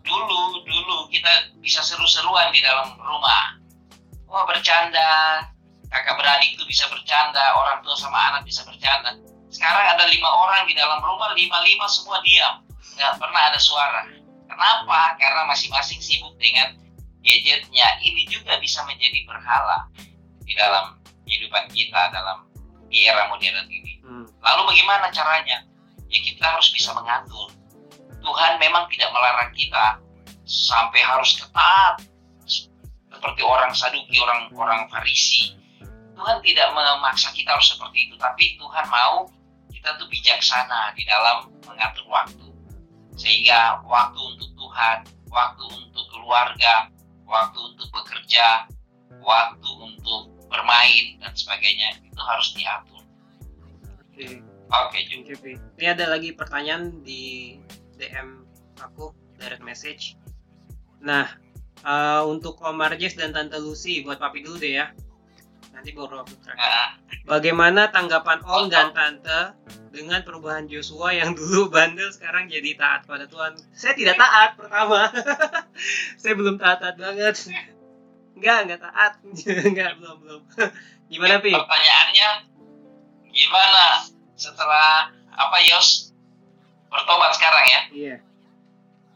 Dulu dulu kita bisa seru-seruan di dalam rumah wah bercanda. Kakak beradik itu bisa bercanda orang tua sama anak bisa bercanda. Sekarang ada lima orang di dalam rumah lima lima semua diam. Nggak pernah ada suara. Kenapa? Karena masing-masing sibuk dengan gadgetnya. Ini juga bisa menjadi berhala di dalam kehidupan kita dalam di era modern ini. Hmm. lalu bagaimana caranya? Ya kita harus bisa mengatur. Tuhan memang tidak melarang kita sampai harus ketat seperti orang saduki, orang-orang farisi. Tuhan tidak memaksa kita harus seperti itu, tapi Tuhan mau kita tuh bijaksana di dalam mengatur waktu. Sehingga waktu untuk Tuhan, waktu untuk keluarga, waktu untuk bekerja, waktu untuk bermain dan sebagainya itu harus diatur. Oke. Oke, okay, Ini ada lagi pertanyaan di DM aku direct message. Nah, uh, untuk Om Marjes dan Tante Lucy buat Papi dulu deh ya. Nanti baru aku terakhir. Ah. Bagaimana tanggapan Om dan Tante dengan perubahan Joshua yang dulu bandel sekarang jadi taat pada Tuhan? Saya tidak taat pertama. Saya belum taat-taat banget. Enggak, enggak taat. enggak, belum, belum. Gimana, Pi? Pertanyaannya gimana setelah apa Yos bertobat sekarang ya? Iya.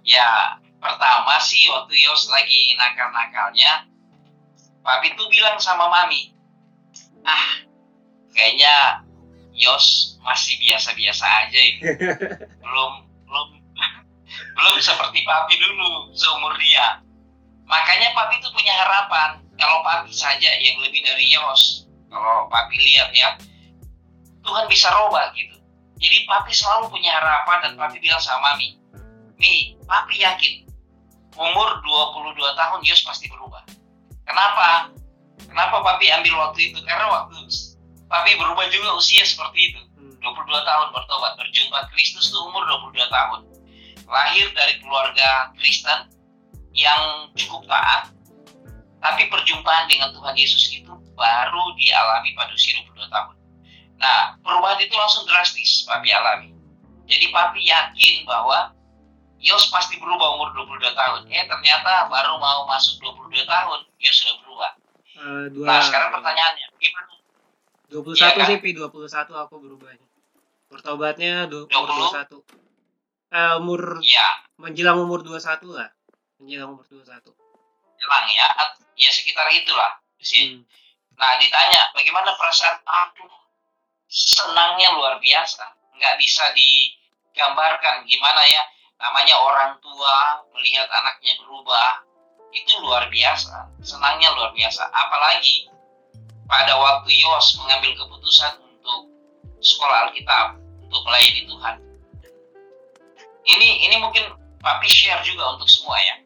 Ya, pertama sih waktu Yos lagi nakal-nakalnya, Papi tuh bilang sama Mami, ah, kayaknya Yos masih biasa-biasa aja ini. belum, belum, belum seperti Papi dulu seumur dia. Makanya Papi tuh punya harapan kalau Papi saja yang lebih dari Yos. Kalau Papi lihat ya, Tuhan bisa robah gitu jadi papi selalu punya harapan dan papi bilang sama mami, Mi, papi yakin umur 22 tahun Yos pasti berubah. Kenapa? Kenapa papi ambil waktu itu? Karena waktu papi berubah juga usia seperti itu. 22 tahun bertobat, berjumpa Kristus itu umur 22 tahun. Lahir dari keluarga Kristen yang cukup taat, tapi perjumpaan dengan Tuhan Yesus itu baru dialami pada usia 22 tahun. Nah, perubahan itu langsung drastis Papi alami. Jadi Papi yakin bahwa Yos pasti berubah umur 22 tahun. Eh ternyata baru mau masuk 22 tahun, dia sudah berubah. Uh, dua, nah sekarang pertanyaannya, gimana? 21 ya, kan? sih, Pi. 21 aku berubahnya. Bertobatnya 20, 21. Uh, umur, ya. menjelang umur 21 lah. Menjelang umur 21. Jelang ya, ya sekitar itulah. Sini. Hmm. Nah ditanya, bagaimana perasaan aku senangnya luar biasa nggak bisa digambarkan gimana ya namanya orang tua melihat anaknya berubah itu luar biasa. Senangnya luar biasa. Apalagi pada waktu Yos mengambil keputusan untuk sekolah Alkitab untuk melayani Tuhan. Ini ini mungkin Papi share juga untuk semua ya.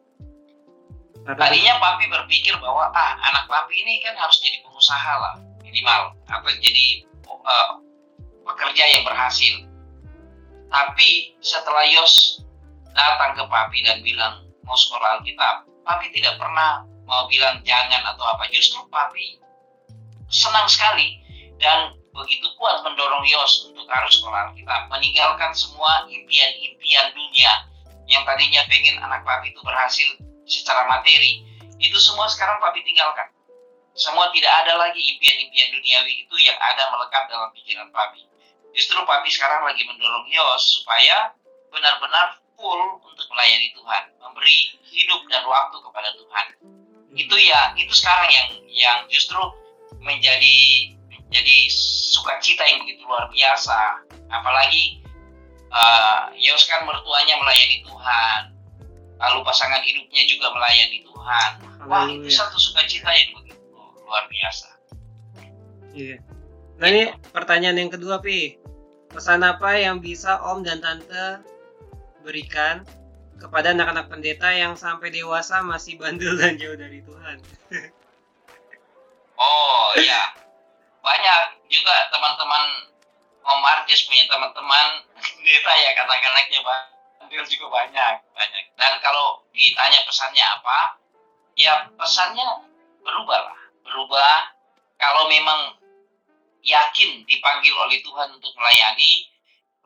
Tadinya Papi berpikir bahwa ah anak Papi ini kan harus jadi pengusaha lah minimal. Atau jadi uh, pekerja yang berhasil. Tapi setelah Yos datang ke Papi dan bilang mau sekolah Alkitab, Papi tidak pernah mau bilang jangan atau apa. Justru Papi senang sekali dan begitu kuat mendorong Yos untuk harus sekolah Alkitab, meninggalkan semua impian-impian dunia yang tadinya pengen anak Papi itu berhasil secara materi, itu semua sekarang Papi tinggalkan semua tidak ada lagi impian-impian duniawi itu yang ada melekat dalam pikiran papi. Justru papi sekarang lagi mendorong Yos supaya benar-benar full untuk melayani Tuhan, memberi hidup dan waktu kepada Tuhan. Itu ya, itu sekarang yang yang justru menjadi menjadi sukacita yang begitu luar biasa. Apalagi uh, Yos kan mertuanya melayani Tuhan, lalu pasangan hidupnya juga melayani Tuhan. Wah, itu satu sukacita yang begitu luar biasa. Iya. Nah ini pertanyaan yang kedua, Pi. Pesan apa yang bisa Om dan Tante berikan kepada anak-anak pendeta yang sampai dewasa masih bandel dan jauh dari Tuhan? oh iya, banyak juga teman-teman Om Martis punya teman-teman pendeta ya kata-katanya bandel juga banyak, banyak. Dan kalau ditanya pesannya apa, ya pesannya berubah lah berubah kalau memang yakin dipanggil oleh Tuhan untuk melayani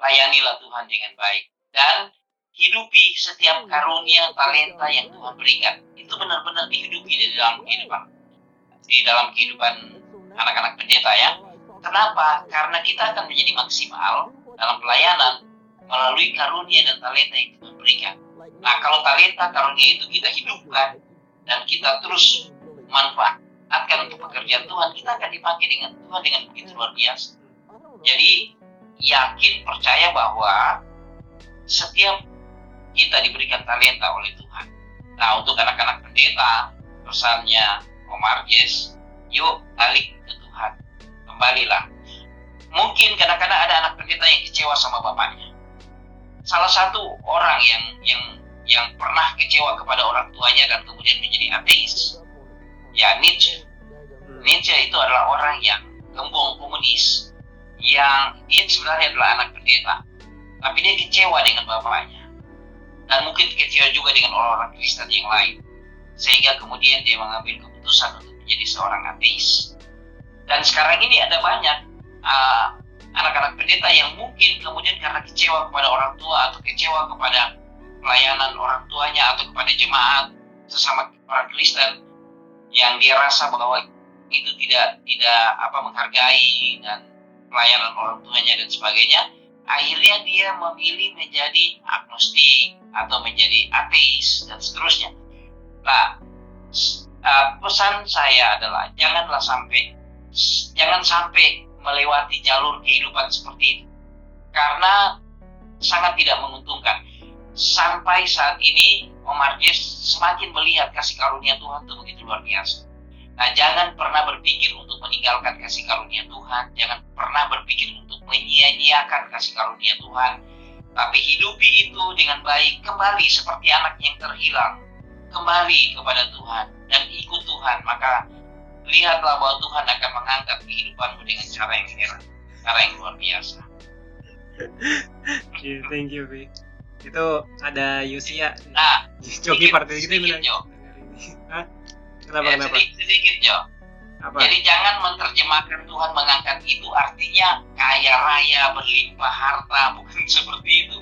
layanilah Tuhan dengan baik dan hidupi setiap karunia talenta yang Tuhan berikan. Itu benar-benar dihidupi di dalam kehidupan. Di dalam kehidupan anak-anak pendeta ya. Kenapa? Karena kita akan menjadi maksimal dalam pelayanan melalui karunia dan talenta yang Tuhan berikan. Nah kalau talenta karunia itu kita hidupkan dan kita terus manfaatkan untuk pekerjaan Tuhan kita akan dipakai dengan Tuhan dengan begitu luar biasa. Jadi yakin percaya bahwa setiap kita diberikan talenta oleh Tuhan. Nah, untuk anak-anak pendeta, pesannya Omar Yes, yuk balik ke Tuhan. Kembalilah. Mungkin kadang-kadang ada anak pendeta yang kecewa sama bapaknya. Salah satu orang yang yang yang pernah kecewa kepada orang tuanya dan kemudian menjadi ateis, ya Nietzsche. Nietzsche itu adalah orang yang gembong komunis, yang dia sebenarnya adalah anak pendeta, tapi dia kecewa dengan bapaknya dan mungkin kecewa juga dengan orang-orang Kristen yang lain. Sehingga kemudian dia mengambil keputusan untuk menjadi seorang ateis. Dan sekarang ini ada banyak anak anak-anak pendeta yang mungkin kemudian karena kecewa kepada orang tua atau kecewa kepada pelayanan orang tuanya atau kepada jemaat sesama orang Kristen yang dia rasa bahwa itu tidak tidak apa menghargai dan pelayanan orang tuanya dan sebagainya akhirnya dia memilih menjadi agnostik atau menjadi ateis dan seterusnya. Nah, uh, pesan saya adalah janganlah sampai jangan sampai melewati jalur kehidupan seperti itu karena sangat tidak menguntungkan. Sampai saat ini Omar Jess semakin melihat kasih karunia Tuhan itu begitu luar biasa. Nah, jangan pernah berpikir untuk meninggalkan kasih karunia Tuhan. Jangan pernah berpikir untuk menyia-nyiakan kasih karunia Tuhan. Tapi hidupi itu dengan baik, kembali seperti anak yang terhilang. Kembali kepada Tuhan dan ikut Tuhan. Maka lihatlah bahwa Tuhan akan mengangkat kehidupanmu dengan cara yang heran. Cara yang luar biasa. yeah, thank you, Vi. Itu ada Yosia. Nah, joki partai gitu bilang. Hah? Kenapa ya, kenapa? Sedikit, sedikit Jo. Apa? Jadi jangan menerjemahkan Tuhan mengangkat itu artinya kaya raya, berlimpah harta, bukan seperti itu.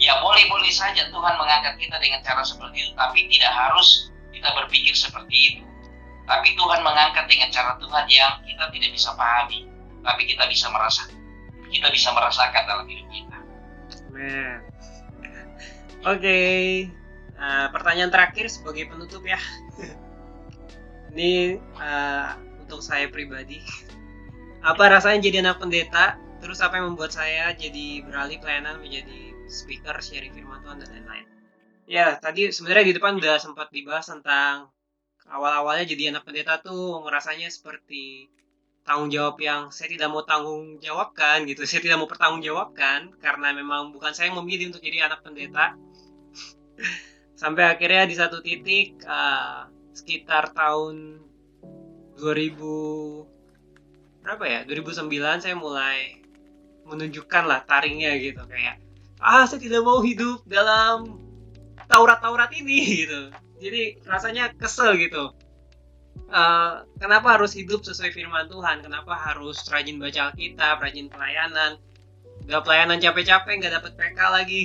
Ya boleh-boleh saja Tuhan mengangkat kita dengan cara seperti itu, tapi tidak harus kita berpikir seperti itu. Tapi Tuhan mengangkat dengan cara Tuhan yang kita tidak bisa pahami, tapi kita bisa merasa, kita bisa merasakan dalam hidup kita. Oke, okay. uh, pertanyaan terakhir sebagai penutup ya. ini uh, untuk saya pribadi. Apa rasanya jadi anak pendeta? Terus apa yang membuat saya jadi beralih pelayanan menjadi speaker sharing firman Tuhan dan lain-lain? Ya tadi sebenarnya di depan udah sempat dibahas tentang awal-awalnya jadi anak pendeta tuh ngerasanya seperti tanggung jawab yang saya tidak mau tanggung jawabkan gitu. Saya tidak mau bertanggung jawabkan karena memang bukan saya yang memilih untuk jadi anak pendeta. Sampai akhirnya di satu titik uh, sekitar tahun 2000 berapa ya? 2009 saya mulai menunjukkan lah taringnya gitu kayak ah saya tidak mau hidup dalam Taurat-Taurat ini gitu. Jadi rasanya kesel gitu. Uh, kenapa harus hidup sesuai firman Tuhan? Kenapa harus rajin baca Alkitab rajin pelayanan? Gak pelayanan capek-capek nggak dapat PK lagi.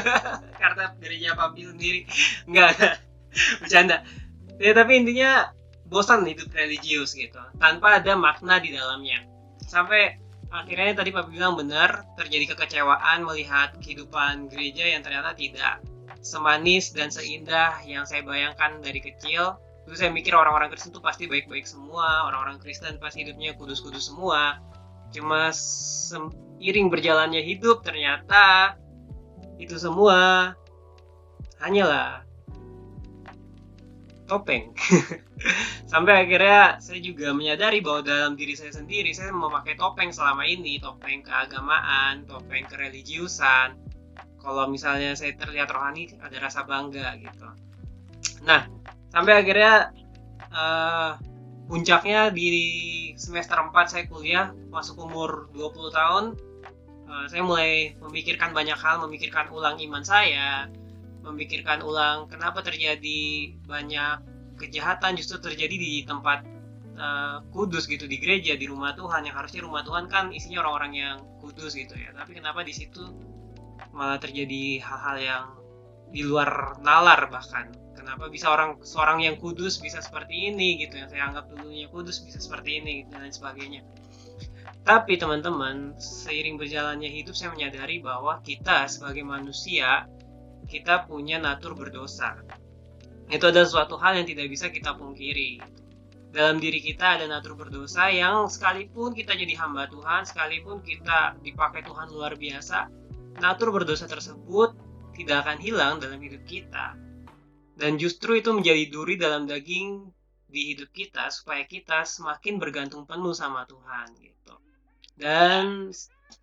Karena gereja papi sendiri nggak. Bercanda. Ya tapi intinya bosan hidup religius gitu tanpa ada makna di dalamnya. Sampai akhirnya tadi Pak bilang benar terjadi kekecewaan melihat kehidupan gereja yang ternyata tidak semanis dan seindah yang saya bayangkan dari kecil. Terus saya mikir orang-orang Kristen itu pasti baik-baik semua orang-orang Kristen pasti hidupnya kudus-kudus semua. Cuma seiring berjalannya hidup ternyata itu semua. Hanyalah topeng. Sampai akhirnya saya juga menyadari bahwa dalam diri saya sendiri saya memakai topeng selama ini. Topeng keagamaan topeng kereligiusan. Kalau misalnya saya terlihat rohani ada rasa bangga gitu. Nah sampai akhirnya uh, puncaknya di semester 4 saya kuliah masuk umur 20 tahun uh, saya mulai memikirkan banyak hal memikirkan ulang iman saya memikirkan ulang kenapa terjadi banyak kejahatan justru terjadi di tempat uh, kudus gitu di gereja di rumah Tuhan yang harusnya rumah Tuhan kan isinya orang-orang yang kudus gitu ya. Tapi kenapa di situ malah terjadi hal-hal yang di luar nalar bahkan? Kenapa bisa orang seorang yang kudus bisa seperti ini gitu yang saya anggap dulunya kudus bisa seperti ini gitu, dan lain sebagainya. Tapi teman-teman seiring berjalannya hidup saya menyadari bahwa kita sebagai manusia kita punya natur berdosa. Itu adalah suatu hal yang tidak bisa kita pungkiri. Dalam diri kita ada natur berdosa yang sekalipun kita jadi hamba Tuhan sekalipun kita dipakai Tuhan luar biasa natur berdosa tersebut tidak akan hilang dalam hidup kita. Dan justru itu menjadi duri dalam daging di hidup kita supaya kita semakin bergantung penuh sama Tuhan gitu. Dan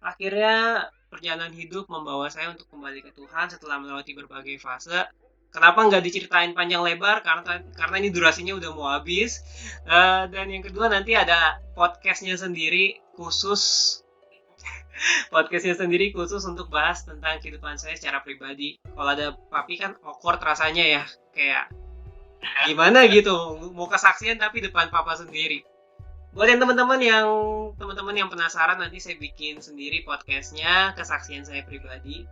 akhirnya perjalanan hidup membawa saya untuk kembali ke Tuhan setelah melewati berbagai fase. Kenapa nggak diceritain panjang lebar? Karena karena ini durasinya udah mau habis. Uh, dan yang kedua nanti ada podcastnya sendiri khusus podcastnya sendiri khusus untuk bahas tentang kehidupan saya secara pribadi. Kalau ada papi kan awkward rasanya ya, kayak gimana gitu, mau kesaksian tapi depan papa sendiri. Buat yang teman-teman yang teman-teman yang penasaran nanti saya bikin sendiri podcastnya kesaksian saya pribadi.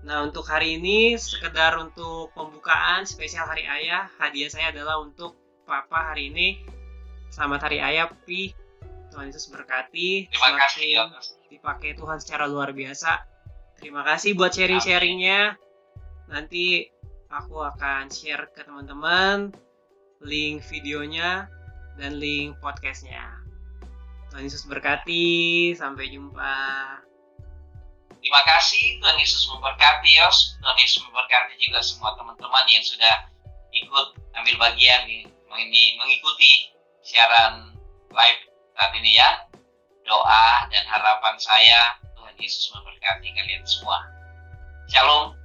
Nah untuk hari ini sekedar untuk pembukaan spesial Hari Ayah, hadiah saya adalah untuk papa hari ini. Selamat Hari Ayah, Pi. Tuhan Yesus berkati. Terima kasih. Ya dipakai Tuhan secara luar biasa. Terima kasih buat sharing-sharingnya. Nanti aku akan share ke teman-teman link videonya dan link podcastnya. Tuhan Yesus berkati. Sampai jumpa. Terima kasih Tuhan Yesus memberkati Yos. Tuhan Yesus memberkati juga semua teman-teman yang sudah ikut ambil bagian di mengikuti siaran live saat ini ya doa dan harapan saya Tuhan Yesus memberkati kalian semua. Shalom.